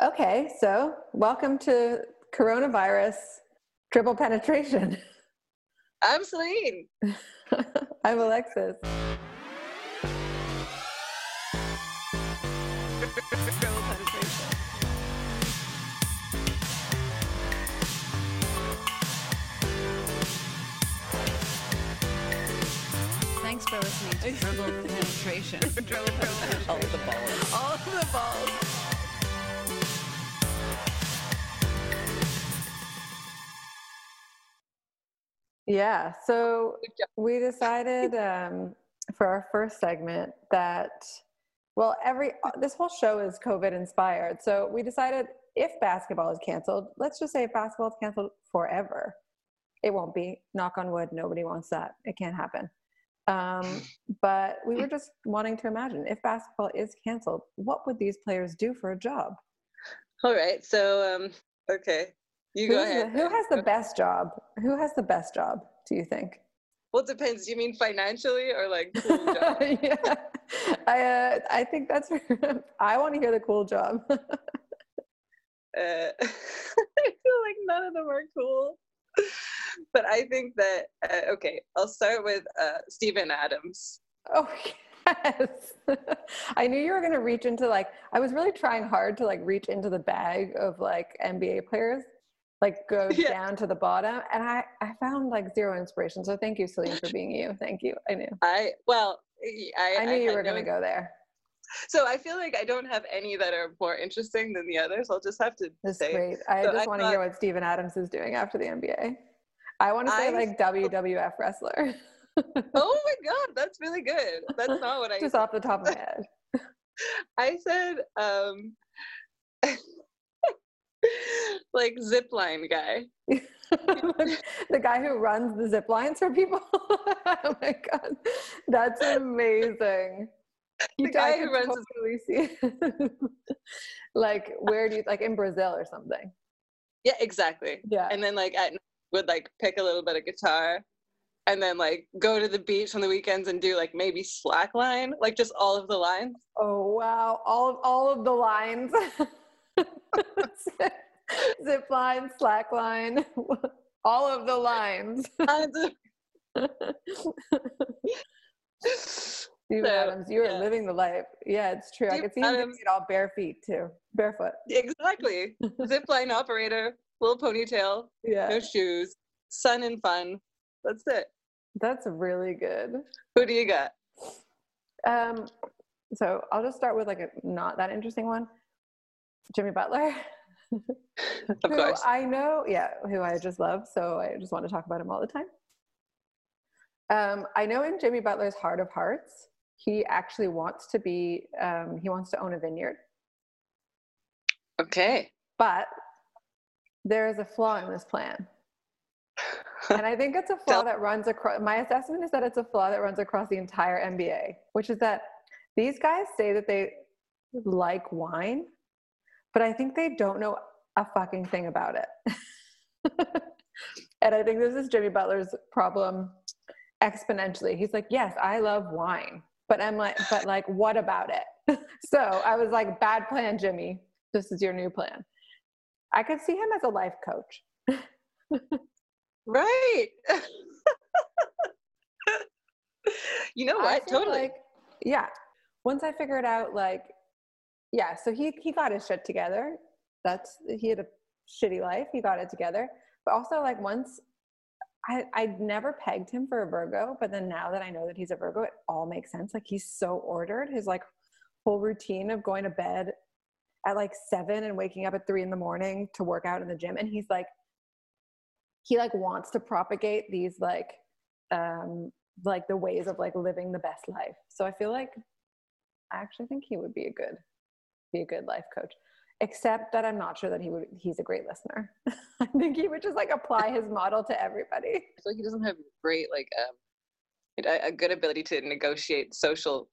Okay, so welcome to coronavirus triple penetration. I'm Celine. I'm Alexis. Triple penetration. Thanks for listening to Dribble Penetration. All of the balls. All of the balls. Yeah, so we decided um, for our first segment that, well, every this whole show is COVID inspired. So we decided if basketball is canceled, let's just say if basketball is canceled forever, it won't be. Knock on wood, nobody wants that. It can't happen. Um, but we were just wanting to imagine if basketball is canceled, what would these players do for a job? All right. So, um, okay. You Who's go the- ahead. who has the best job? Who has the best job? Do you think? Well, it depends. Do you mean financially or like cool job? yeah, I uh, I think that's. I want to hear the cool job. Uh, I feel like none of them are cool. But I think that, uh, okay, I'll start with uh, Steven Adams. oh yes, I knew you were gonna reach into like. I was really trying hard to like reach into the bag of like NBA players, like go Yeah. down to the bottom, and I I found like zero inspiration. So thank you, Celine, for being you. Thank you. I knew. I, well, I, I knew you had were no gonna go there. So I feel like I don't have any that are more interesting than the others. I'll just have to That's say. great. I So just want to hear what Steven Adams is doing after the NBA. I want to say I like WWF wrestler, Oh my god, that's really good. That's not what I just off the top of my head. I said um like zipline guy. the guy who runs the zip lines for people. oh my god, that's amazing. The guy who runs totally see like where do you like in Brazil or something? Yeah, exactly. Yeah. And then like at would like pick a little bit of guitar and then like go to the beach on the weekends and do like maybe slackline, like just all of the lines. Oh wow, all of all of the lines. zip line, slack line, all of the lines. Steven So, Adams, you are yeah. living the life. Yeah, it's true. I Steve could see him doing it all bare feet too, barefoot. exactly. Zipline operator, little ponytail, Yeah, no shoes, sun and fun. That's it. that's really good. Who do you got? Um, so I'll just start with like a not that interesting one. Jimmy Butler. Of who course. I know, yeah, who I just love. So I just want to talk about him all the time. Um, I know in Jimmy Butler's heart of hearts, he actually wants to be, um, he wants to own a vineyard, Okay. but there is a flaw in this plan. And I think it's a flaw that runs across, my assessment is that it's a flaw that runs across the entire NBA, which is that these guys say that they like wine, but I think they don't know a fucking thing about it. and I think this is Jimmy Butler's problem exponentially. He's like, yes, I love wine, but I'm like, but like, what about it? so I was like, bad plan, Jimmy. This is your new plan. I could see him as a life coach. Right. you know what? Totally. like- yeah. Once I figured out, like, yeah, so he he got his shit together. That's he had a shitty life. He got it together. But also, like, once I I never pegged him for a Virgo, but then now that I know that he's a Virgo, it all makes sense. Like, he's so ordered. His like whole routine of going to bed at like seven and waking up at three in the morning to work out in the gym, and he's like, he like wants to propagate these like um like the ways of like living the best life. So I feel like I actually think he would be a good be a good life coach. Except that I'm not sure that he would he's a great listener. I think he would just like apply his model to everybody. so he doesn't have great like um a, a good ability to negotiate social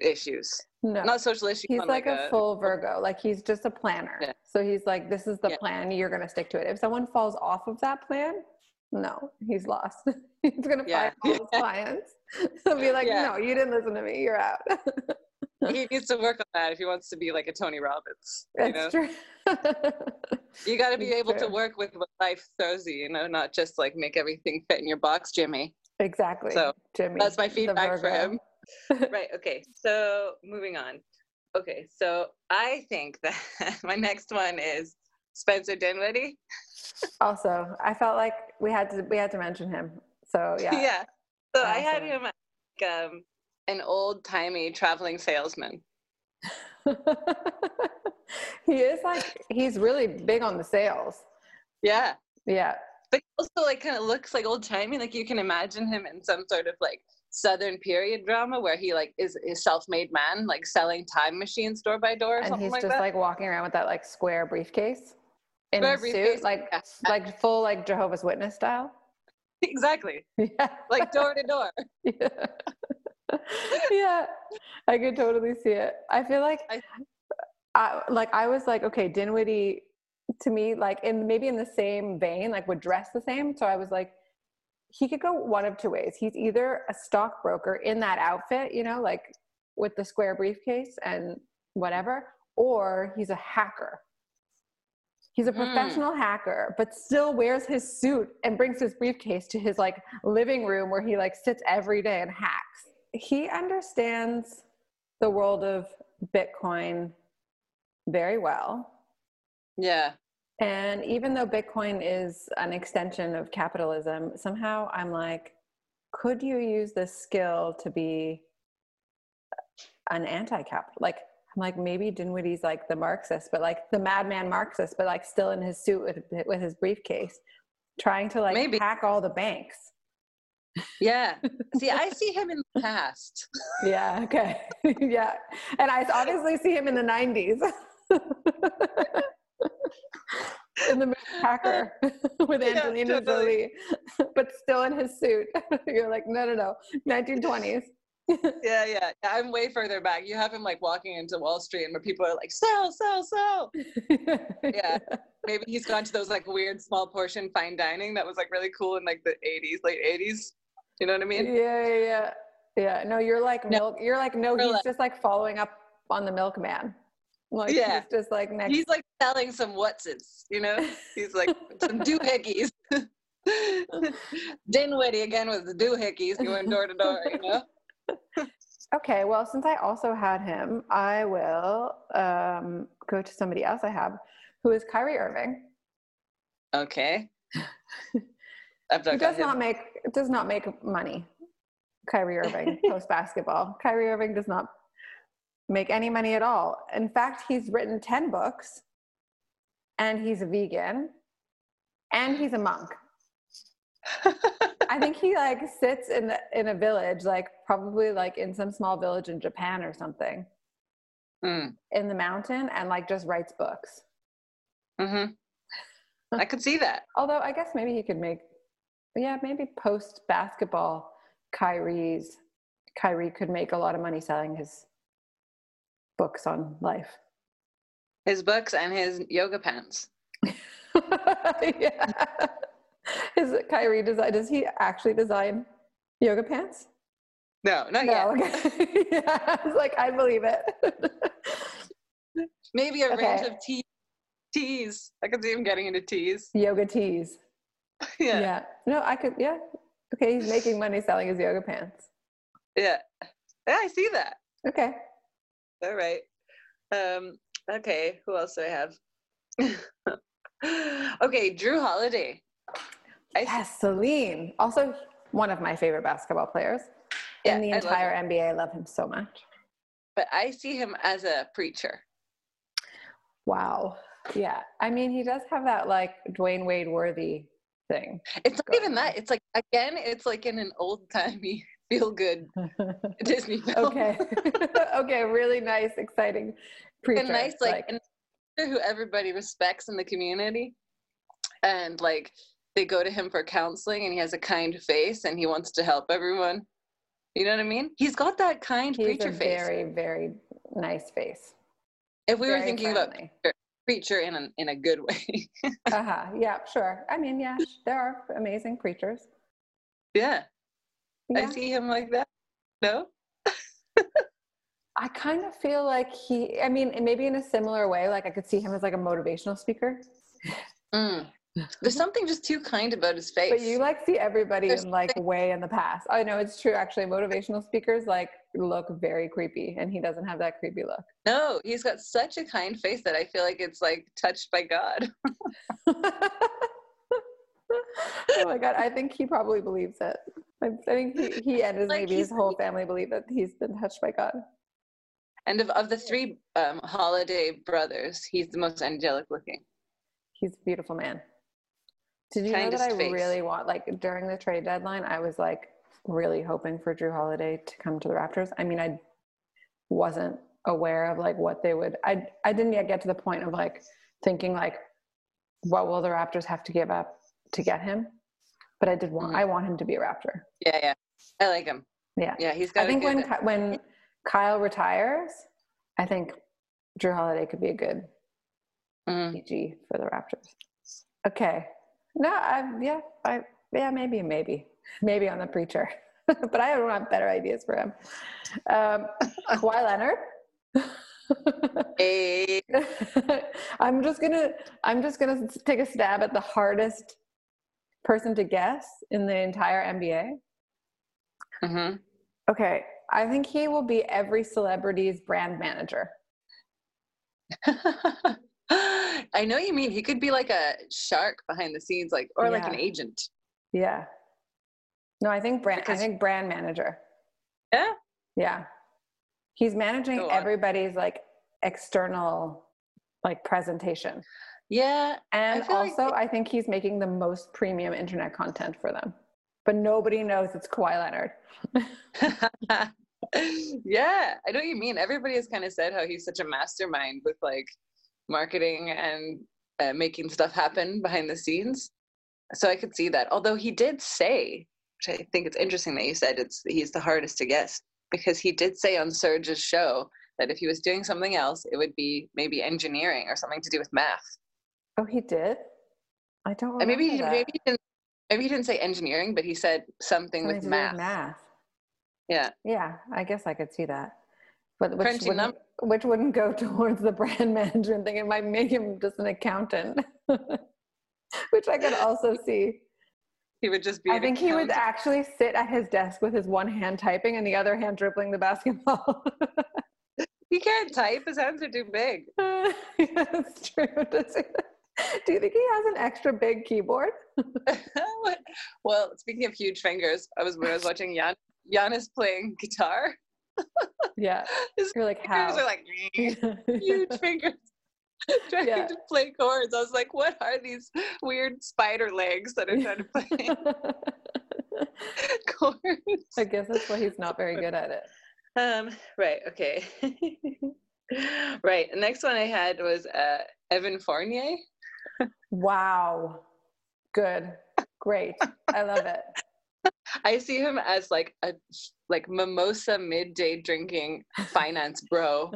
issues. No. Not social issues. He's on, like, a, full Virgo. Like he's just a planner. Yeah. So he's like, this is the Yeah. plan. You're gonna stick to it. If someone falls off of that plan, no, he's lost. he's gonna Yeah. fire all his clients. He'll be like, Yeah. no, you didn't listen to me. You're out. He needs to work on that if he wants to be like a Tony Robbins. You That's know, true. you got to be It's able to work with what life throws you. You know, not just like make everything fit in your box, Jimmy. exactly. So, Jimmy. That's my feedback for him. right. Okay. So moving on. Okay. So I think that my next one is Spencer Dinwiddie. Also, I felt like we had to we had to mention him. So yeah. Yeah. So I had him like um, an old timey traveling salesman. he is like he's really big on the sales. Yeah. Yeah. But also like kind of looks like old timey. Like you can imagine him in some sort of like southern period drama where he like is a self-made man, like selling time machines door by door or And he's like just that. like walking around with that like square briefcase in Square a suit, like yeah. like full like Jehovah's Witness style. exactly. Yeah. Like door to door. yeah. yeah, I could totally see it. I feel like, I- I, like I was like, okay, Dinwiddie, to me, like in maybe in the same vein, like would dress the same. So I was like, he could go one of two ways. He's either a stockbroker in that outfit, you know, like with the square briefcase and whatever, or he's a hacker. He's a Mm. professional hacker, but still wears his suit and brings his briefcase to his like living room where he like sits every day and hacks. He understands the world of Bitcoin very well. Yeah. And even though Bitcoin is an extension of capitalism, somehow I'm like, could you use this skill to be an anti-capital? Like, I'm like, maybe Dinwiddie's like the Marxist, but like the madman Marxist, but like still in his suit with with his briefcase, trying to like Maybe. hack all the banks. Yeah. See, I see him in the past. Yeah. Okay. yeah. And I obviously see him in the 90s. in the movie Hacker with Yeah, Angelina totally. Jolie, but still in his suit. You're like, no, no, no, 1920s. Yeah, yeah. I'm way further back. You have him like walking into Wall Street and where people are like, sell, sell, sell. Yeah. Maybe he's gone to those like weird small portion fine dining that was like really cool in like the 80s, late 80s. You know what I mean? yeah, yeah. Yeah. No, you're like No. milk. You're like, no, We're he's like- just like following up on the milkman. Like, Yeah. he's just like next. He's like selling some whatsits, you know? He's like some doohickeys. Dinwiddie again with the doohickeys going door to door, you know? Okay, well, since I also had him, I will um, go to somebody else I have, who is Kyrie Irving. Okay. After I He got does not make does not make money. Kyrie Irving post basketball. Kyrie Irving does not make any money at all. In fact, he's written ten books, and he's a vegan, and he's a monk. I think he like sits in the, in a village, like probably like in some small village in Japan or something. Mm, in the mountain and like just writes books. Mm-hmm. I could see that. Although I guess maybe he could make, yeah, maybe post basketball, Kyrie's Kyrie could make a lot of money selling his books on life. His books and his yoga pants. yeah. Is it Kyrie design? Does he actually design yoga pants? No, not yet. No. Okay. yeah, I was like, I believe it. Maybe a range of teas. Teas. I could see him getting into teas. yoga tees. Yeah. yeah. No, I could. Yeah. Okay, he's making money selling his yoga pants. Yeah. Yeah, I see that. Okay. All right. Um, okay, who else do I have? okay, Jrue Holiday. I Yes, Celine. Also, one of my favorite basketball players Yeah, in the entire him. NBA. I love him so much. but I see him as a preacher. Wow. Yeah. I mean, he does have that like Dwyane Wade worthy thing. It's not even that. It's like again, it's like in an old timey feel good Disney film. okay. okay. Really nice, exciting preacher. a nice like, actor who everybody respects in the community and like they go to him for counseling and he has a kind face and he wants to help everyone you know what i mean he's got that kind he's preacher a face very, very nice face. if we were Very thinking about friendly. Preacher in a, in a good way uh-huh. Yeah, sure. I mean, yeah, there are amazing preachers. yeah, Yeah. i see him like that no I kind of feel like he, I mean, maybe in a similar way, like I could see him as like a motivational speaker. Mm. There's something just too kind about his face. But you like see everybody There's in like way in the past. I know it's true. Actually, motivational speakers like look very creepy, and he doesn't have that creepy look. no, he's got such a kind face that I feel like it's like touched by God. oh my god, I think he probably believes it. I, I think he, he and his Like, maybe his whole family believe that he's been touched by God. And of, of the three um, holiday brothers, he's the most angelic looking. He's a beautiful man. Did you know that I face. really want like during the trade deadline, I was like really hoping for Jrue Holiday to come to the Raptors. I mean, I wasn't aware of like what they would. I I didn't yet get to the point of like thinking like, what will the Raptors have to give up to get him? But I did want. Mhm. I want him to be a Raptor. Yeah, yeah. I like him. Yeah. Yeah, he's got I think when Ky- when Kyle retires, I think Jrue Holiday could be a good Mm. PG for the Raptors. Okay. No, I yeah, I yeah, maybe, maybe, maybe on the preacher, but I don't have better ideas for him. Um, Kawhi Leonard. Hey, I'm just gonna I'm just gonna take a stab at the hardest person to guess in the entire NBA. Mhm. Okay, I think he will be every celebrity's brand manager. I know you mean he could be like a shark behind the scenes, like or like an agent. Yeah. No, I think brand. Because- I think brand manager. Yeah. Yeah. He's managing everybody's like external like presentation. Yeah. And like also I think he's making the most premium internet content for them. But nobody knows it's Kawhi Leonard. yeah, I know what you mean. Everybody has kind of said how he's such a mastermind with like marketing and uh, making stuff happen behind the scenes. So I could see that. Although he did say, which I think it's interesting that you said it's he's the hardest to guess because he did say on Serge's show that if he was doing something else, it would be maybe engineering or something to do with math. Oh, he did? I don't And maybe he, that. maybe he didn't maybe he didn't say engineering, but he said something Something with math. math. Yeah. Yeah, I guess I could see that. But which wouldn't, which wouldn't go towards the brand management thing. It might make him just an accountant, which I could also see. He would just be. I think he would actually sit at his desk with his one hand typing and the other hand dribbling the basketball. He can't type. His hands are too big. yeah, that's true. Does he- Do you think he has an extra big keyboard? well, speaking of huge fingers, I was when I was watching Jan, Giannis playing guitar. Yeah. His You're like, fingers how? are like huge fingers trying Yeah. to play chords. I was like, what are these weird spider legs that are trying to play chords? I guess that's why he's not very good at it. Um, right. Okay. right. The next one I had was uh, Evan Fournier. Wow. Good. Great. I love it. I see him as like a like mimosa midday drinking finance bro.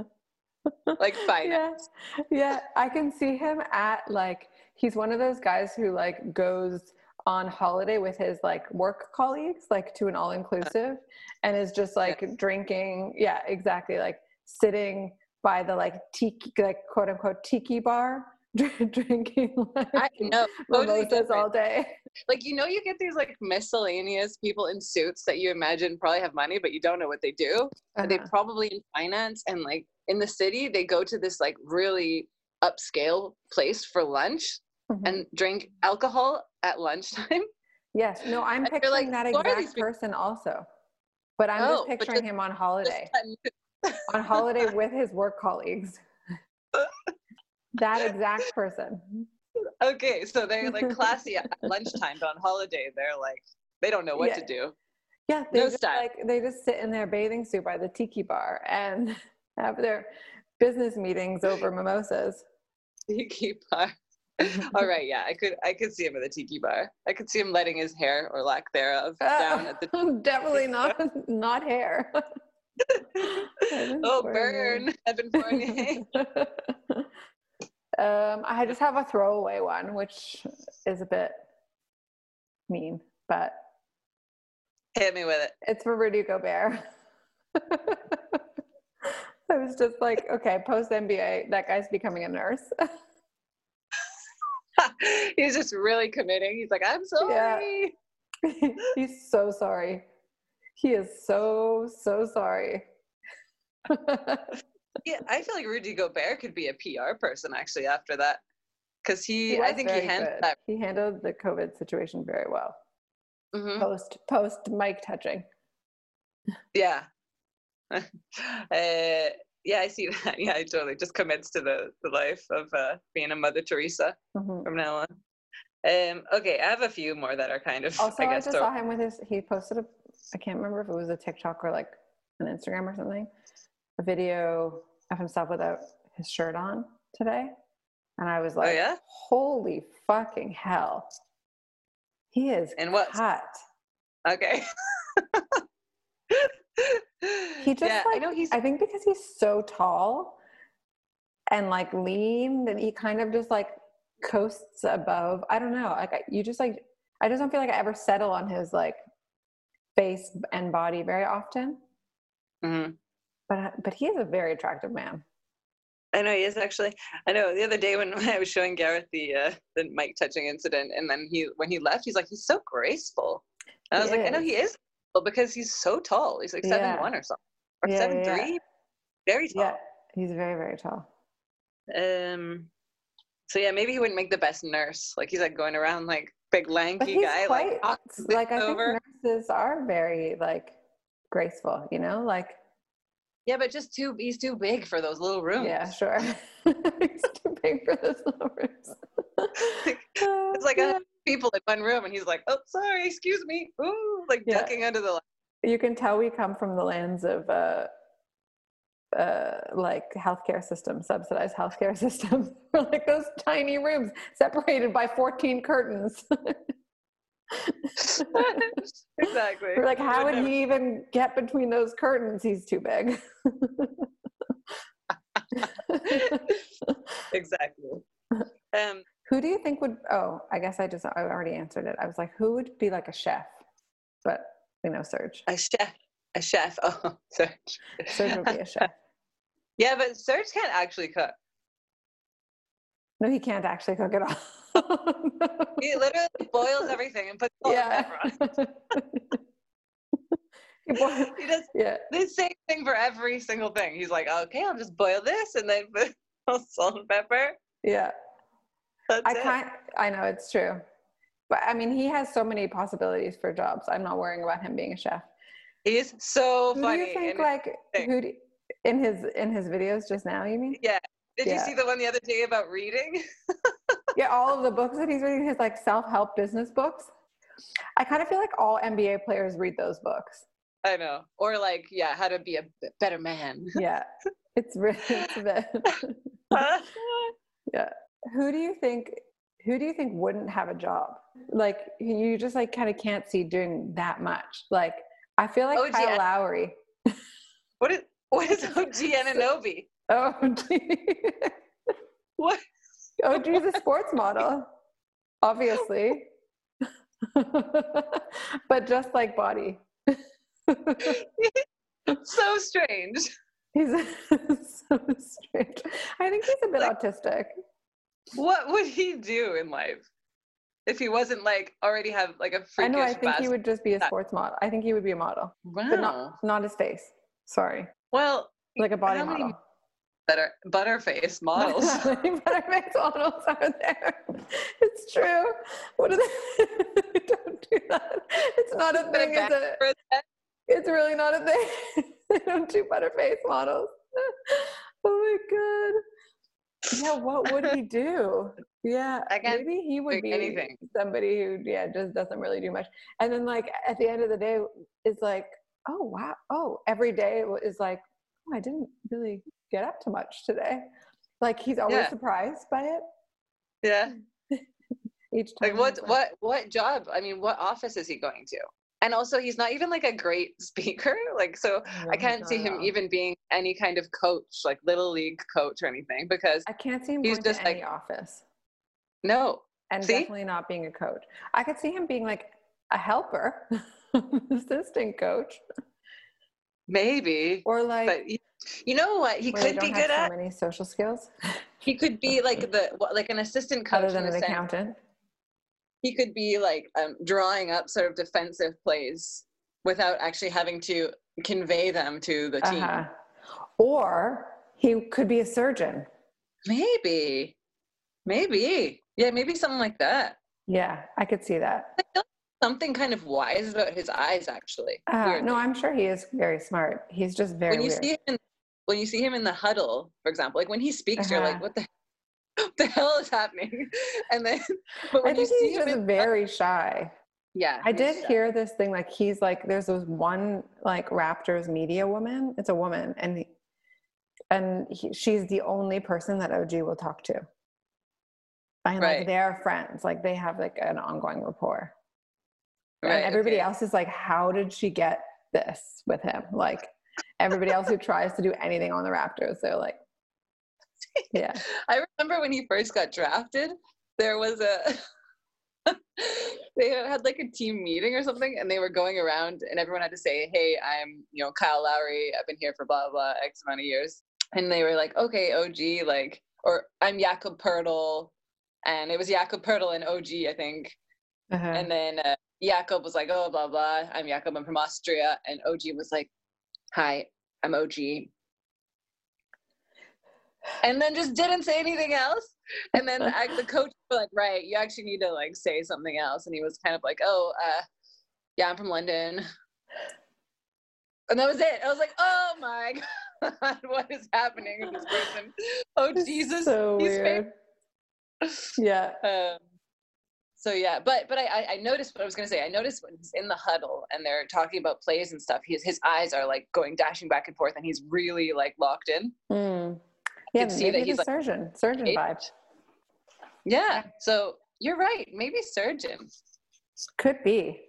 like finance. Yeah. Yeah. I can see him at like, he's one of those guys who like goes on holiday with his like work colleagues, like to an all inclusive, and is just like drinking. Yeah, exactly. Like sitting by the like tiki, like quote unquote tiki bar, drinking like I know. Totally mimosas all day. Like you know, you get these like miscellaneous people in suits that you imagine probably have money, but you don't know what they do. They Uh-huh. probably in finance and like in the city, they go to this like really upscale place for lunch Mhm. and drink alcohol at lunchtime. Yes. No, I'm feel picturing like, that exact person also. But I'm Oh, just picturing just- him on holiday. on holiday with his work colleagues. that exact person. Okay, so they're like classy at lunchtime, but on holiday, they're like they don't know what to do. Yeah, they No just style. like they just sit in their bathing suit by the tiki bar and have their business meetings over mimosas. Tiki bar. All right, yeah, I could I could see him at the tiki bar. I could see him letting his hair or lack thereof uh, down at the Definitely not not hair. Oh burn, Evan Fournier. Um, I just have a throwaway one, which is a bit mean, but Hit me with it. it's for Rudy Gobert. I was just like, okay, post NBA, that guy's becoming a nurse. He's just really committing. He's like, I'm sorry. Yeah. He's so sorry. He is so, so sorry. Yeah, I feel like Rudy Gobert could be a PR person actually after that. Because he, He I think he handled good. that. He handled the COVID situation very well. Mhm. Post post mic touching. Yeah. uh, yeah, I see that. Yeah, I totally just commits to the, the life of uh, being a Mother Teresa Mhm. from now on. Um, okay, I have a few more that are kind of, Also, I I, guess, just so- saw him with his. He posted a. I can't remember if it was a TikTok or like an Instagram or something. A video of himself without his shirt on today, and I was oh like, yeah. "Holy fucking hell!" He is And what? cut. Okay. He just yeah, like, I know he's. I think because he's so tall and like lean that he kind of just like coasts above. I don't know. Like you just like I just don't feel like I ever settle on his like face and body very often. Mhm. But but he is a very attractive man. I know he is actually. I know the other day when I was showing Gareth the uh, the mic touching incident, and then he when he left, he's like, he's so graceful. And I He was like, I know he is. is, well, because he's so tall. He's like seven Yeah. one or something, or Yeah, seven yeah. three. Very tall. Yeah, he's very very tall. Um. So yeah, maybe he wouldn't make the best nurse. Like he's like going around like big But lanky he's guy, quite like like I things think nurses are very like graceful. You know, like Yeah, but just too. He's too big for those little rooms. yeah, sure. he's too big for this little rooms. It's like Yeah. people in one room, and he's like, "Oh, sorry, excuse me." Ooh, like Yeah. ducking under the. you can tell we come from the lands of uh, uh, like healthcare system, subsidized healthcare system. We're like those tiny rooms separated by 14 curtains. Exactly. We're like, how would he even get between those curtains? He's too big. exactly. Um, who do you think would? Oh, I guess I just I already answered it. I was like, who would be like a chef? But we know Serge. a chef. A chef. Oh, Serge. Serge would be a chef. yeah, but Serge can't actually cook. No, he can't actually cook at all. He literally boils everything and puts salt and yeah. pepper on. He does yeah. the same thing for every single thing. He's like, okay, I'll just boil this and then put salt and pepper. Yeah. That's I can't. I know it's true, but I mean, he has so many possibilities for jobs. I'm not worrying about him being a chef. He's so Who funny. do you think, like, who do, in his in his videos just now? You mean? yeah. Did you see the one the other day about reading? Yeah, all of the books that he's reading, his like self help business books. I kind of feel like all NBA players read those books. I know. Or like, yeah, how to be a better man. Yeah, it's really it's yeah. Who do you think? Who do you think wouldn't have a job? Like you just like kind of can't see doing that much. Like I feel like OG Kyle Lowry. what is what is OG Anunoby? Oh, gee. What? Oh, geez, a sports model, obviously, but just like body. so strange. He's so strange. I think he's a bit Like- autistic. What would he do in life if he wasn't like already have like a freakish I know. I think he would just be a sports model. I think he would be a model, Wow. but not not his face. Sorry, well, like a body how many better butterface models. Butterface models are there? It's true. What are they? don't do that. It's not a thing. It's, a, it's really not a thing. they don't do butterface models. oh my god. Yeah, what would he do? Yeah, maybe he would be anything. somebody who yeah just doesn't really do much. And then like at the end of the day it's like, oh wow, oh every day is like, oh, I didn't really get up to much today. Like he's always Yeah. surprised by it yeah. each time. Like what what what job? I mean, what office is he going to? And also he's not even like a great speaker. Like so No, I can't see him even being any kind of coach, like little league coach or anything because I can't see him he's going just to any like- office. no. and See? definitely not being a coach. I could see him being like a helper, assistant coach. Maybe. Or like, But you- know what he could be good so at? many social skills He could be like the what- like an assistant coach other than an accountant. he could be like um, drawing up sort of defensive plays without actually having to convey them to the team. Uh-huh. Or he could be a surgeon. Maybe, maybe, yeah, maybe something like that. Yeah, I could see that. Something kind of wise about his eyes, actually. Uh, no, I'm sure he is very smart. He's just very when you weird. see him, in, when you see him in the huddle, for example, like when he speaks, you're like, Uh-huh. what the, what the hell is happening? And then, but I when you think see he's him, just very shy. yeah, I did shy. hear this thing like he's like there's this one like Raptors media woman. It's a woman, and he, and he, she's the only person that OG will talk to. And Right. like they're friends, like they have like an ongoing rapport. Right, and everybody okay. else is like, how did she get this with him? Like everybody else who tries to do anything on the Raptors, they're like, yeah, I remember when he first got drafted, there was a they had like a team meeting or something and they were going around and everyone had to say, Hey, I'm, you know, Kyle Lowry, I've been here for blah blah X amount of years. And they were like, Okay, OG, like or I'm Jakob Poeltl and it was Jakob Poeltl and OG, I think. Uh-huh. And then uh, Jakob was like, Oh, blah blah, I'm Jakob, I'm from Austria. And OG was like, Hi, I'm OG. And then just didn't say anything else. And then I, the coach was like, right, you actually need to like say something else. And he was kind of like, oh, uh, yeah, I'm from London. And that was it. I was like, oh my God, what is happening with this person? Oh, Jesus. so he's weird. Yeah, Um, so yeah, but but I I- noticed what I was gonna say. I noticed when he's in the huddle and they're talking about plays and stuff. His his eyes are like going dashing back and forth, and he's really like locked in. Mm. yeah. see that he's, the like, surgeon, surgeon eight. vibe Yeah. So you're right. Maybe surgeon. could be.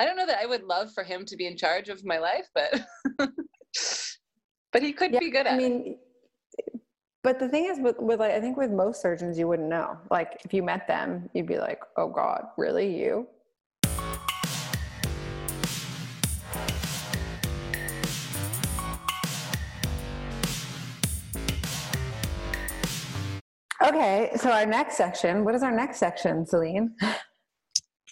I don't know that I would love for him to be in charge of my life, but but he could Yeah, be good at I it. But the thing is, with, with like, I think with most surgeons, you wouldn't know. Like, if you met them, you'd be like, "Oh God, really, you?" Okay, so our next section. What is our next section, Celine?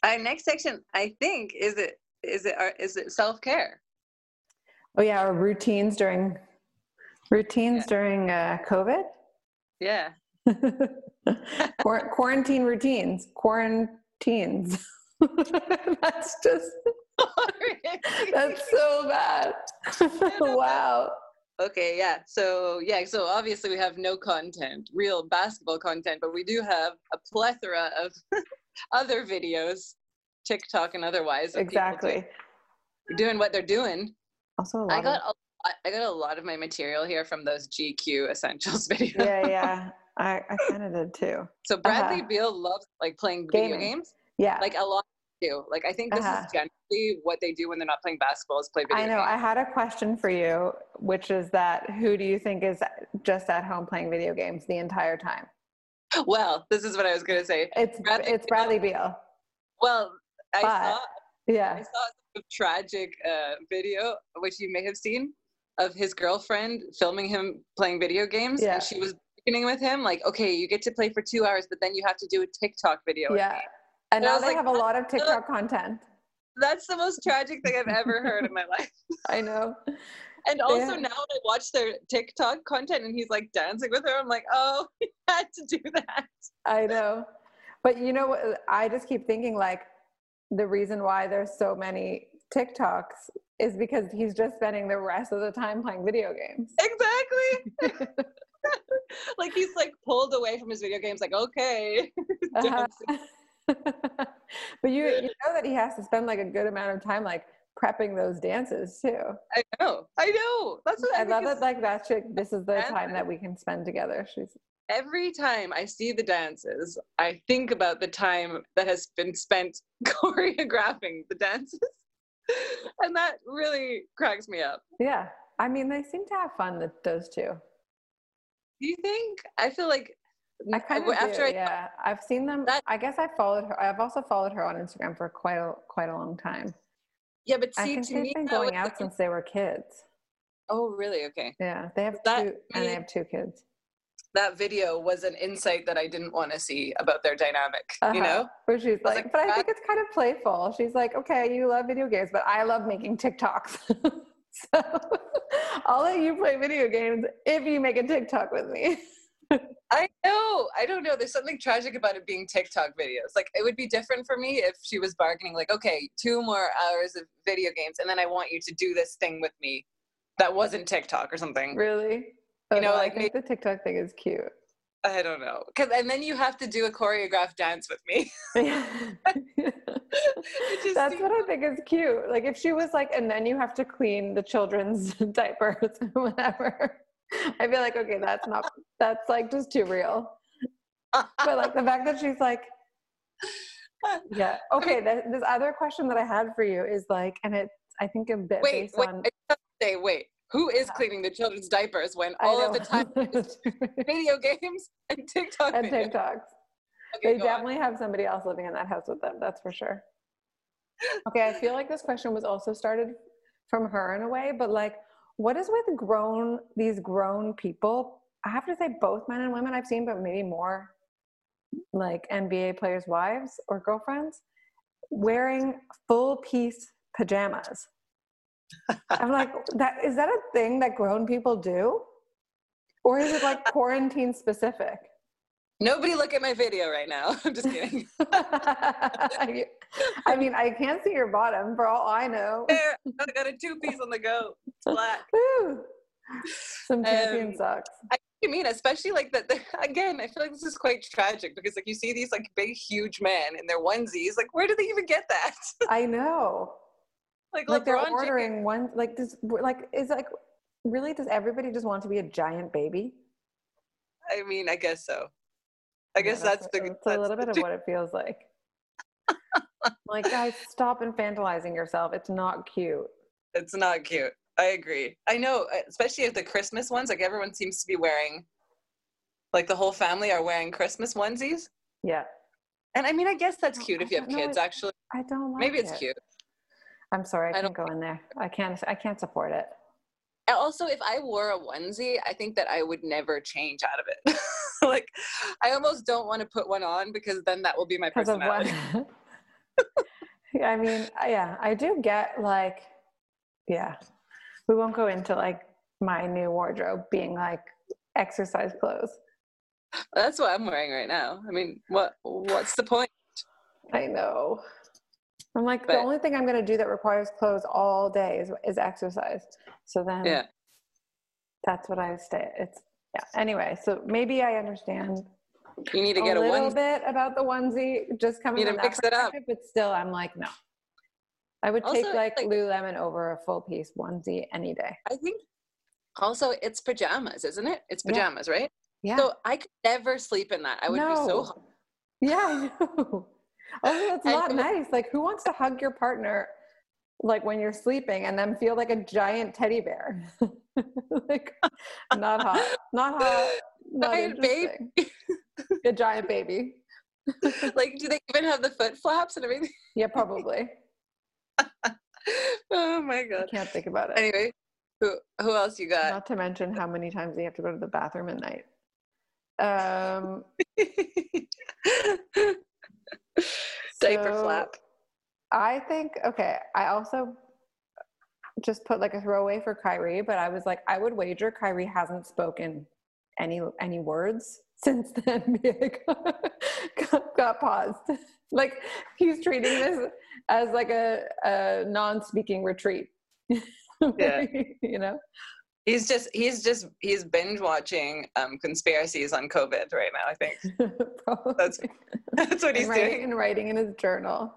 Our next section, I think, is it is it our- is it self care? Oh yeah, our routines during routines during uh, COVID. Yeah. Quar- quarantine routines. Quarantines. That's just that's so bad. wow. Okay, yeah. So yeah, so obviously we have no content, real basketball content, but we do have a plethora of other videos, TikTok and otherwise. Exactly. doing what they're doing. Also, a lot I of- got a lot, I got a lot of my material here from those GQ essentials videos. yeah, yeah. I, I kind of did too. So Bradley Uh-huh. Beal loves like playing video games, Yeah. like a lot too. Like I think this Uh-huh. is generally what they do when they're not playing basketball is play video games. I know. I had a question for you, which is that who do you think is just at home playing video games the entire time? Well, this is what I was gonna say. It's Bradley it's Beal. Bradley Beal. Well, I But- saw I saw a tragic uh, video, which you may have seen, of his girlfriend filming him playing video games, Yeah. and she was beginning with him like, "Okay, you get to play for two hours, but then you have to do a TikTok video." with Yeah. me." And And I now they like, have a lot of TikTok content. That's the most tragic thing I've ever heard in my life. I know. And also Yeah. now when I watch their TikTok content and he's like dancing with her, I'm like, oh, he had to do that. I know. But you know? I just keep thinking like the reason why there's so many TikToks is because he's just spending the rest of the time playing video games. Exactly. like he's like pulled away from his video games, like, okay. Uh-huh. but you you know that he has to spend like a good amount of time like prepping those dances too. I know. I know. That's what I, I love it like that chick this is the time that we can spend together. She's Every time I see the dances, I think about the time that has been spent choreographing the dances. and that really cracks me up. yeah. I mean they seem to have fun th- those two. Do you think? I feel like I kind of after do, I yeah. I've seen them. That- I guess I followed her. I've also followed her on Instagram for quite a quite a long time. Yeah, but I see, think to they've me, been going out like- since they were kids. oh, really? Okay. Yeah, they have That two, and they have two kids. That video was an insight that I didn't want to see about their dynamic. You Uh-huh. know? where she's like, like, but I think it's kind of playful. She's like, okay, you love video games, but I love making TikToks. so I'll let you play video games if you make a TikTok with me. I know. I don't know. There's something tragic about it being TikTok videos. Like it would be different for me if she was bargaining, like, okay, two more hours of video games, and then I want you to do this thing with me that wasn't TikTok or something. really? You know, no, like I think the TikTok thing is cute. I don't know. Cause and then you have to do a choreographed dance with me. That's what I think is cute. Like if she was like, and then you have to clean the children's diapers or whatever. I feel like, okay, that's not, that's like just too real. But like the fact that she's like, yeah. Okay. th- this other question that I had for you is like, and it's, I think a bit wait, based wait, on. I say, wait. Who is cleaning the children's diapers when all of the time is video games and TikTok and videos? TikToks. Okay, They go on. definitely have somebody else living in that house with them. That's for sure. Okay, I feel like this question was also started from her in a way, but like, what is with grown these grown people? I have to say, both men and women I've seen, but maybe more like NBA players' wives or girlfriends wearing full piece pajamas. I'm like, that is that a thing that grown people do, or is it like quarantine specific? Nobody look at my video right now. I'm just kidding. I mean, I can't see your bottom for all I know. there, I got a two piece on the go. It's black. Woo. Some champion Um, socks. I you mean, especially like that. Again, I feel like this is quite tragic because like you see these like big, huge men in their onesies. Like, where do they even get that? I know. Like, Like they're James- ordering one. Like does like is like really? Does everybody just want to be a giant baby? I mean, I guess so. I Yeah, guess that's, the. It's that's a little bit of what it feels like. like guys, stop infantilizing yourself. It's not cute. It's not cute. I agree. I know, uh, especially at the Christmas ones. Like everyone seems to be wearing, like the whole family are wearing Christmas onesies. Yeah, And I mean, I guess that's cute I if you have kids. Actually, I don't like maybe it's it. cute. I'm sorry, I, I can't go in there. I can't. I can't support it. Also, if I wore a onesie, I think that I would never change out of it. like, I almost don't want to put one on because then that will be my because of what personality. I mean yeah i do get like yeah we won't go into like my new wardrobe being like exercise clothes That's what I'm wearing right now. I mean, what what's the point? i know i'm like the only thing i'm going to do that requires clothes all day is, is exercise so then Yeah. that's what i stay it's yeah anyway so maybe i understand You need to get a little bit about the onesie just coming Need to mix it up. but still i'm like no i would take like, like- lululemon over a full piece onesie any day I think also it's pajamas, isn't it? It's Yeah. pajamas, right? yeah So I could never sleep in that. I would be so. No. Yeah, I. Also, it's I not nice. Like, who wants to hug your partner, like when you're sleeping, and then feel like a giant teddy bear? like, not hot. Not hot. Not Giant baby. a giant baby. like, do they even have the foot flaps and everything? Yeah, probably. oh my I god. can't think about it. Anyway, who who else you got? Not to mention how many times you have to go to the bathroom at night. Um, Diaper so flap. I think okay. I also just put like a throwaway for Kyrie, but I was like, I would wager Kyrie hasn't spoken any any words since the NBA got, got paused. Like he's treating this as like a, a non-speaking retreat. Yeah. you know. He's just he's just he's binge watching um conspiracies on COVID right now. I think That's that's what and he's writing, doing. and writing in his journal.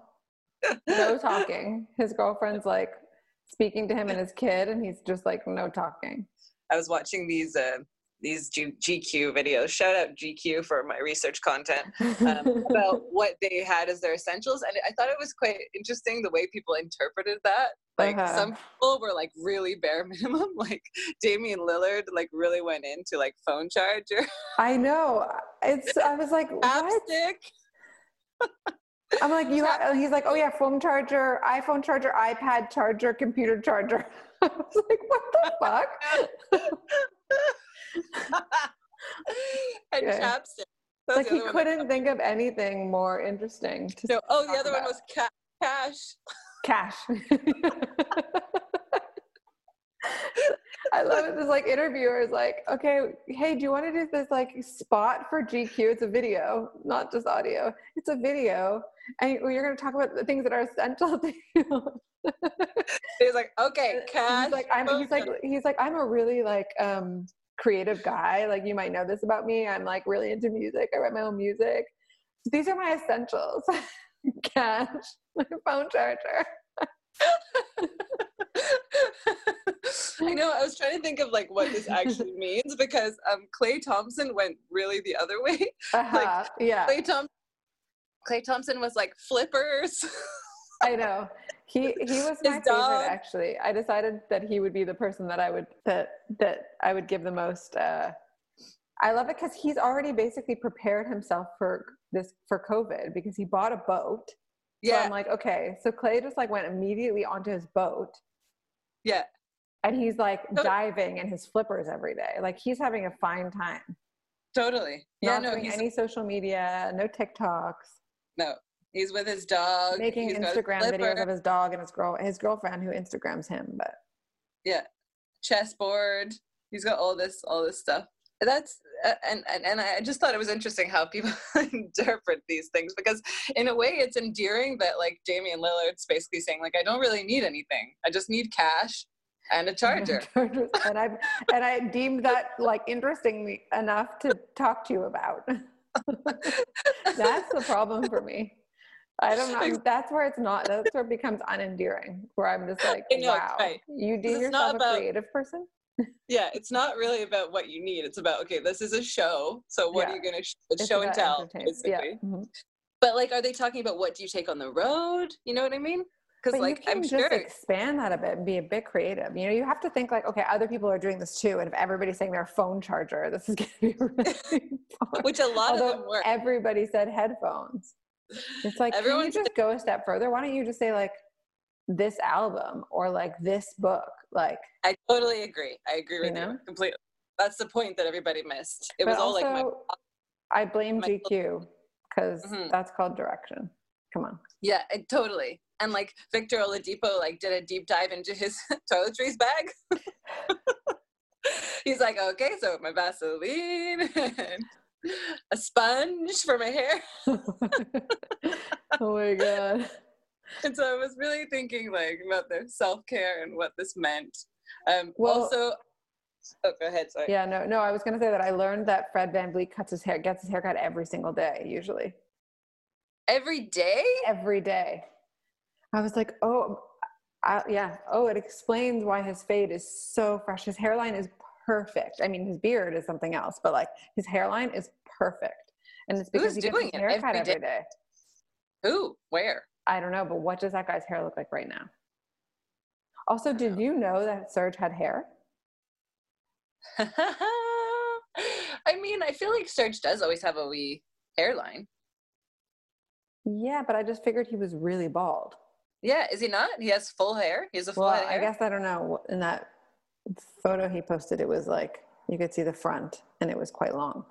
No talking. His girlfriend's like speaking to him and his kid, and he's just like no talking. I was watching these uh, these G- GQ videos. Shout out GQ for my research content um, about what they had as their essentials, and I thought it was quite interesting the way people interpreted that. Like Uh-huh. some people were like really bare minimum, like Damian Lillard, like really went into like phone charger, I know. It's. I was like, what? I'm like, you. Ha-, he's like, oh yeah, phone charger, iPhone charger, iPad charger, computer charger. I was like, what the fuck? and Yeah. chapstick. That was like he other one that- couldn't think of anything more interesting to No, oh, the other one was ca- cash. cash. I love it. This like interviewer is like, okay, hey, do you want to do this like spot for GQ? It's a video, not just audio. It's a video, and you're going to talk about the things that are essential to you. He's like, okay, cash. He's like, I'm. He's like, he's like, I'm a really like um creative guy. Like you might know this about me. I'm like really into music. I write my own music. These are my essentials: cash, my phone charger. I know. I was trying to think of like what this actually means because um, Klay Thompson went really the other way. Uh-huh. yeah. Klay Thompson. Klay Thompson was like flippers. I know. He he was my favorite dog. actually. I decided that he would be the person that I would that that I would give the most uh I love it because he's already basically prepared himself for this for COVID because he bought a boat. So yeah, I'm like, okay. So Klay just like went immediately onto his boat yeah, and he's like So- diving in his flippers every day. Like he's having a fine time. totally. Yeah, Not no, doing he's any social media, no TikToks, no, he's with his dog. making he's Instagram videos of his dog and his girl his girlfriend who Instagrams him, but Yeah, chessboard. He's got all this, all this stuff. That's uh, and, and and I just thought it was interesting how people interpret these things because in a way it's endearing that like Damian Lillard's basically saying like I don't really need anything. I just need cash and a charger. And I and I deemed that like interesting enough to talk to you about. that's the problem for me. I don't know. That's where it's not. That's where it becomes unendearing. Where I'm just like, know, wow, right. you not yourself a creative person. yeah, it's not really about what you need. It's about okay, this is a show. So what are you gonna sh- it's It's show and tell basically? Yeah. mhm. But like, are they talking about what do you take on the road? You know what I mean? Because like you can I'm just sure. expand that a bit and be a bit creative. You know, you have to think like, okay, other people are doing this too, and if everybody's saying their phone charger, this is going to be really. Which a lot of them work. everybody said headphones. It's like, Everyone you just go a step further? Why don't you just say like this album or like this book? Like, I totally agree. I agree You with know? you completely. That's the point that everybody missed. It but was all like my I blame my- GQ because Mhm. that's called direction. Come on. yeah, it, totally. And like Victor Oladipo, like did a deep dive into his toiletries bag. He's like, okay, so my Vaseline a sponge for my hair. oh my god. And so I was really thinking like about their self care and what this meant. Um, Well- also, oh, go ahead. Sorry. Yeah, no, no. I was gonna say that I learned that Fred VanVleet cuts his hair, gets his haircut every single day, usually Every day. every day. I was like, oh, I, yeah. Oh, it explains why his fade is so fresh. His hairline is perfect. I mean, his beard is something else, but like his hairline is perfect, and it's because Who's he gets doing his it haircut every every day. Who? Where? I don't know, but what does that guy's hair look like right now? Also, did oh. you know that Serge had hair? I mean, I feel like Serge does always have a wee hairline. Yeah, but I just figured he was really bald. Yeah, is he not? He has full hair. He has a full Well, I hair. guess I don't know. In that photo he posted, it was like you could see the front, and it was quite long.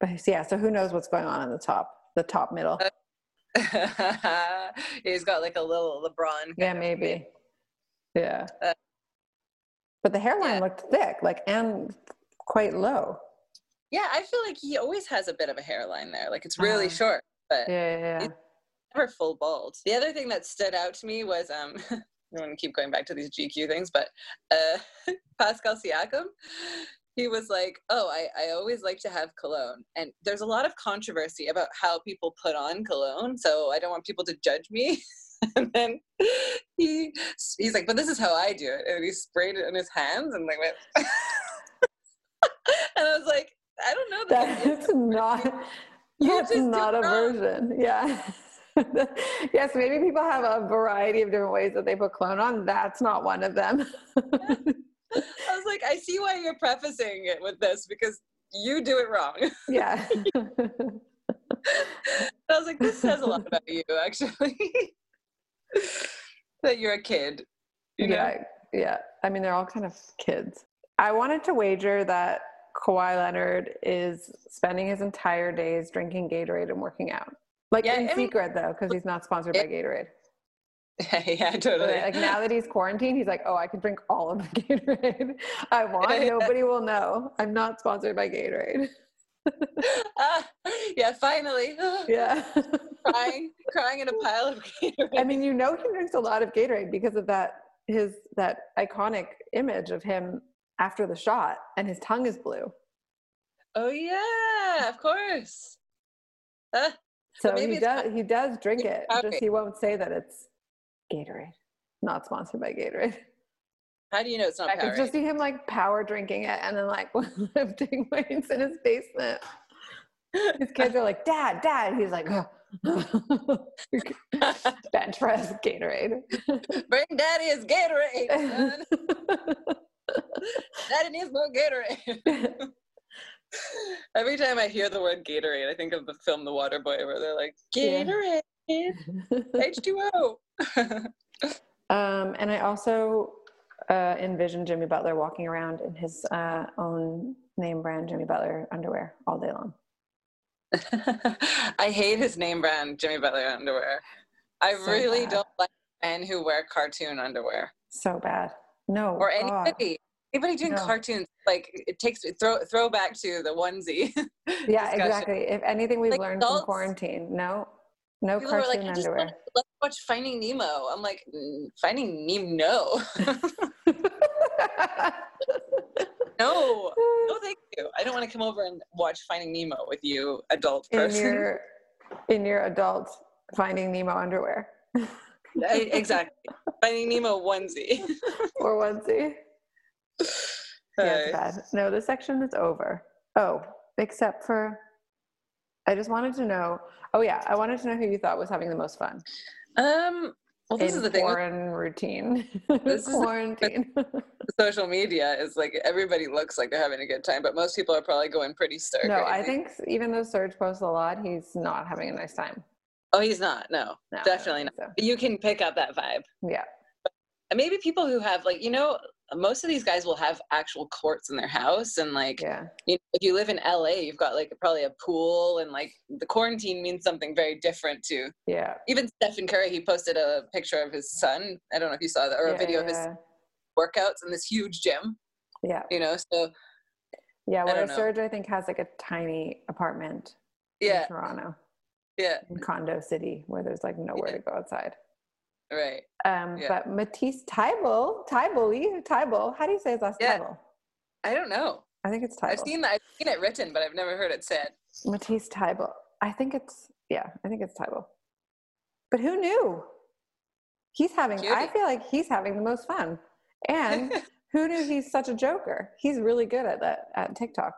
But yeah, so who knows what's going on in the top, the top middle? He's got like a little LeBron. Yeah, maybe. Yeah. Uh, But the hairline yeah. looked thick, like and quite low. Yeah, I feel like he always has a bit of a hairline there. Like it's really Uh-huh. short, but Yeah, yeah, yeah. never full bald. The other thing that stood out to me was um I don't want to keep going back to these GQ things, but uh Pascal Siakam, he was like, Oh, I, I always like to have cologne. And there's a lot of controversy about how people put on cologne, so I don't want people to judge me. and then he he's like, But this is how I do it. And he sprayed it in his hands and like went And I was like, I don't know that That's not. That's not a wrong. version. Yeah. yes, maybe people have a variety of different ways that they put clone on. That's not one of them. I was like, I see why you're prefacing it with this because you do it wrong. yeah. I was like, this says a lot about you, actually. that you're a kid. You know? Yeah, yeah. I mean, they're all kind of kids. I wanted to wager that Kawhi Leonard is spending his entire days drinking Gatorade and working out. Like Yeah, in I mean- secret though, because he's not sponsored by Gatorade. yeah, totally. Like now that he's quarantined, he's like, oh, I can drink all of the Gatorade I want. Nobody will know. I'm not sponsored by Gatorade. ah, yeah, finally. Yeah. crying, crying in a pile of Gatorade. I mean, you know, he drinks a lot of Gatorade because of that his that iconic image of him after the shot, and his tongue is blue. oh yeah, of course. Ah, So maybe he does he does drink it. Just he won't say that it's Gatorade. Not sponsored by Gatorade. how do you know it's not I could just see him like power drinking it and then like lifting weights in his basement. His kids are like, Dad, Dad. He's like, bench press Gatorade. Bring daddy his Gatorade, son. Daddy needs more Gatorade. Every time I hear the word Gatorade, I think of the film The Water Boy, where they're like, Gatorade, H2O. Um, and I also uh, envision Jimmy Butler walking around in his uh, own name brand Jimmy Butler underwear all day long. I hate his name brand, Jimmy Butler underwear. I So really bad. don't like men who wear cartoon underwear So bad. No. or God. anybody. Anybody doing No. cartoons, like it takes throw throw back to the onesie. Yeah, exactly. If anything we've Like learned adults- from quarantine, no, no People were like, cartoon underwear. let's watch Finding Nemo. I'm like, "Mm, Finding Nemo, no, no, no, thank you. I don't want to come over and watch Finding Nemo with you, adult person. in your in your adult Finding Nemo underwear exactly, Finding Nemo onesie. or onesie. Yeah, it's bad. No, this section is over. Oh, except for, I just wanted to know. Oh yeah, I wanted to know who you thought was having the most fun um, well, this is the thing. foreign routine, This is the- quarantine. social media is like everybody looks like they're having a good time, but most people are probably going pretty stark. no, I think even though Serge posts a lot, he's not having a nice time. Oh, he's not. No, No, definitely not. so. But you can pick up that vibe. Yeah, And maybe people who have like you know most of these guys will have actual courts in their house and like yeah, you know, if you live in LA you've got like probably a pool and like the quarantine means something very different to yeah. even Stephen Curry he posted a picture of his son I don't know if you saw that or a yeah, video of his workouts in this huge gym Yeah, you know so yeah. I don't Whereas know. Serge, I think, has like a tiny apartment yeah in Toronto, yeah in Condo City, where there's like nowhere Yeah. to go outside. Right Um, Yeah. But Matisse Thybulle, Thybulle, Thybulle, how do you say his last Yeah. Thybulle? I don't know I think it's Thybulle. I've seen that I've seen it written but I've never heard it said Matisse Thybulle. I think it's, yeah, I think it's Thybulle. But who knew? He's having, I feel like he's having the most fun. And who knew he's such a joker? He's really good at that, at TikToks.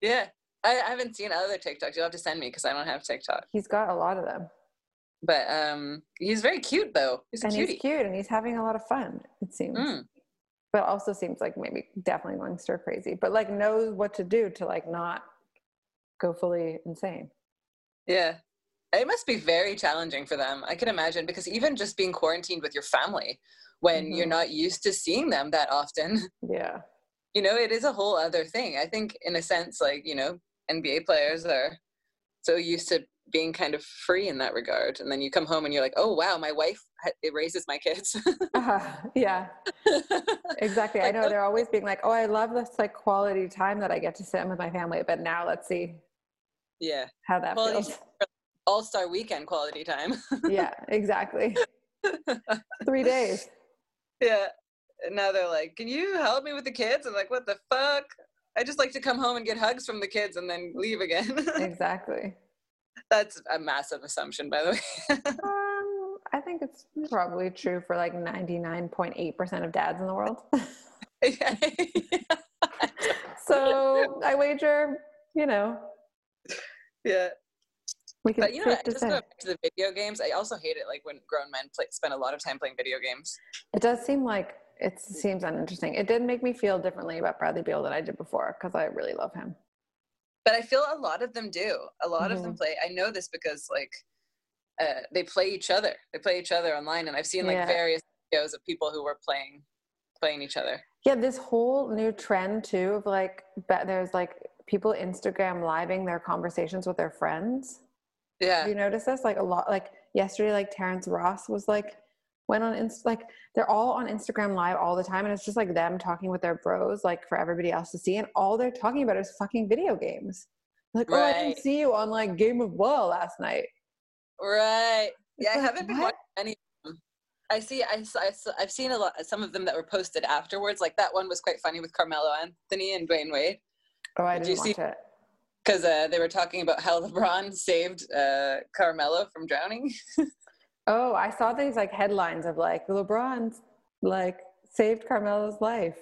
yeah I, I haven't seen other TikToks you'll have to send me because I don't have TikTok He's got a lot of them. But um he's very cute though he's and cutie he's cute and he's having a lot of fun, it seems. Mm. But also seems like maybe definitely going stir crazy, but like knows what to do to like not go fully insane. Yeah. It must be very challenging for them. I can imagine because even just being quarantined with your family when you're Mhm. not used to seeing them that often, Yeah. you know, it is a whole other thing. I think, in a sense, like, you know, NBA players are so used to being kind of free in that regard. And then you come home and you're like, oh, wow, my wife ha- it raises my kids. Uh, yeah, exactly. I know oh- they're always being like, "Oh, I love this like quality time that I get to sit with my family." But now let's see yeah. how that Quality feels. All star weekend quality time. yeah, exactly. Three days. Yeah. And now they're like, can you help me with the kids? I'm like, what the fuck? I just like to come home and get hugs from the kids and then leave again. Exactly. That's a massive assumption, by the way. Um, I think it's probably true for like ninety nine point eight percent of dads in the world. so I wager, you know, yeah. we can But you know, what, just say. back to the video games, I also hate it like when grown men play, spend a lot of time playing video games. It does seem like it seems uninteresting. It did make me feel differently about Bradley Beal than I did before because I really love him. But I feel a lot of them do. A lot of them Mhm. play. I know this because like uh, they play each other. They play each other online, and I've seen like Yeah. various videos of people who were playing playing each other. Yeah, this whole new trend too of like there's like people Instagram living their conversations with their friends. Yeah. Have you notice this? Like a lot like yesterday, like Terrence Ross was like went on Inst like they're all on Instagram live all the time and it's just like them talking with their bros like for everybody else to see and all they're talking about is fucking video games. Like, oh I didn't see you on like Game of Ball last night. Right. Yeah, It's I haven't been what? watching any of them. I see. I've seen a lot. Some of them that were posted afterwards. Like that one was quite funny with Carmelo Anthony and Dwyane Wade Oh, I Did you didn't see- watch it. because uh, they were talking about how LeBron saved uh, Carmelo from drowning. Oh, I saw these like headlines of like LeBron's like saved Carmelo's life.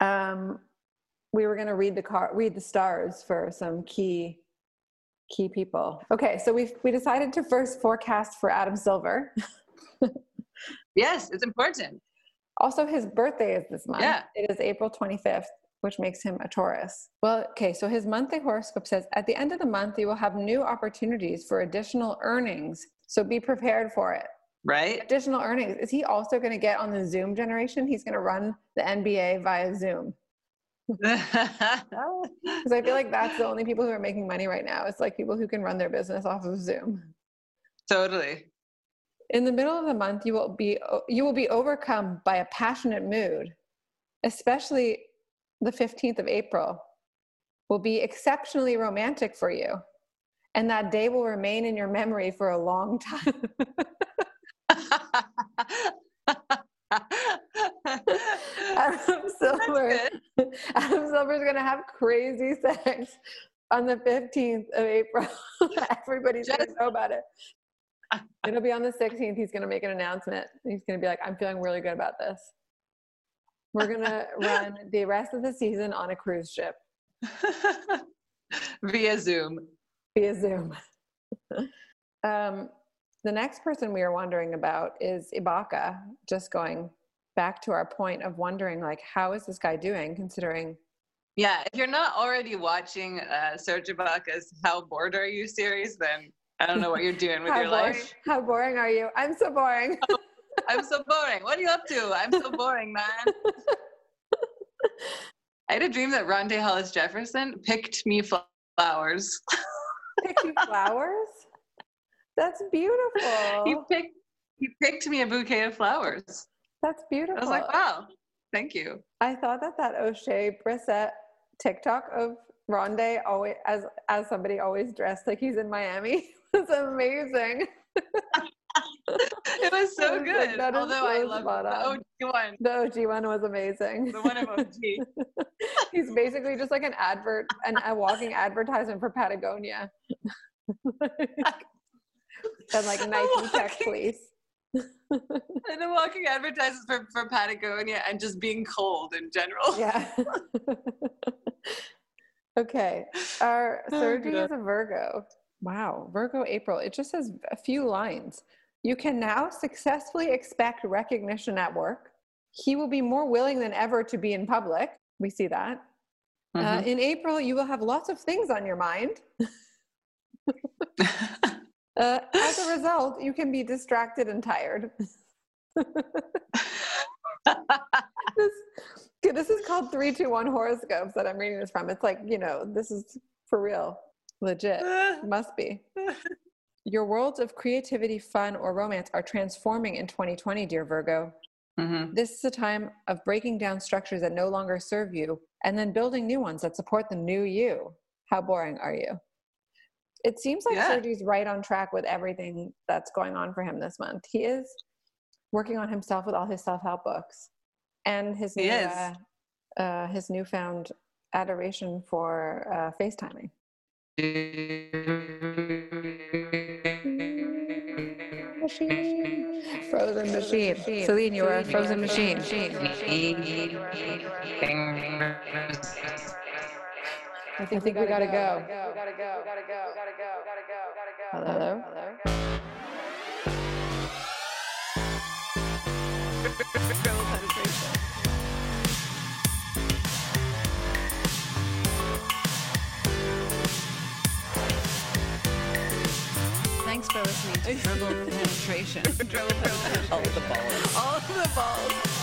Um, we were going to read the car, read the stars for some key key people. Okay, so we we decided to first forecast for Adam Silver. yes, it's important. Also, his birthday is this month. Yeah. It is April 25th, which makes him a Taurus. Well, okay, so his monthly horoscope says at the end of the month, you will have new opportunities for additional earnings. So be prepared for it. Right. Additional earnings. Is he also going to get on the Zoom generation? He's going to run the NBA via Zoom. Because I feel like that's the only people who are making money right now. It's like people who can run their business off of Zoom. totally. In the middle of the month, you will be you will be overcome by a passionate mood, especially the 15th of April will be exceptionally romantic for you. And that day will remain in your memory for a long time. Adam Silver, Adam Silver's gonna have crazy sex on the 15th of April. Everybody's gonna know about it. It'll be on the 16th. He's gonna make an announcement. He's gonna be like, I'm feeling really good about this. We're gonna run the rest of the season on a cruise ship Via Zoom. via Zoom. um, the next person we are wondering about is Ibaka. Just going back to our point of wondering, like, how is this guy doing considering Yeah, if you're not already watching uh, Serge Ibaka's "How Bored Are You" series, then I don't know what you're doing with your boring, life. How boring are you? I'm so boring. I'm so boring. What are you up to? I'm so boring, man. I had a dream that Rondae Hollis Jefferson picked me flowers. Pick you flowers. That's beautiful. he picked he picked me a bouquet of flowers. That's beautiful. I was like, wow, thank you. I thought that that Oshae Brissett TikTok of Rondae always as as somebody always dressed like he's in Miami was amazing. It was so I like, good. is Although I so love the. OG one, The OG one was amazing. the one of OG. he's basically just like an advert, an, a walking advertisement for Patagonia. and like Nike Tech walking- Fleece. and the walking advertises for, for Patagonia and just being cold in general. Yeah. okay. Our Oh, is a Virgo. Wow. Virgo April. It just says a few lines. You can now successfully expect recognition at work. He will be more willing than ever to be in public. We see that. Uh, Mhm. in April, you will have lots of things on your mind. Uh, as a result, you can be distracted and tired. this, this is called 321 horoscopes that I'm reading this from. It's like, you know, this is for real, legit. Must be. Your worlds of creativity, fun, or romance are transforming in 2020, dear Virgo. Mhm. This is a time of breaking down structures that no longer serve you and then building new ones that support the new you. How boring are you? It seems like Yeah. Sergi's right on track with everything that's going on for him this month. He is working on himself with all his self-help books and his new, uh, uh, his newfound adoration for uh, FaceTiming. Machine. Frozen machine. Celine, you are a frozen machine. I think, I think we gotta, we gotta go. go. Hello. Hello. Hello. Thanks for listening to Dribble Penetration. Dribble Penetration. All the balls. All of the balls.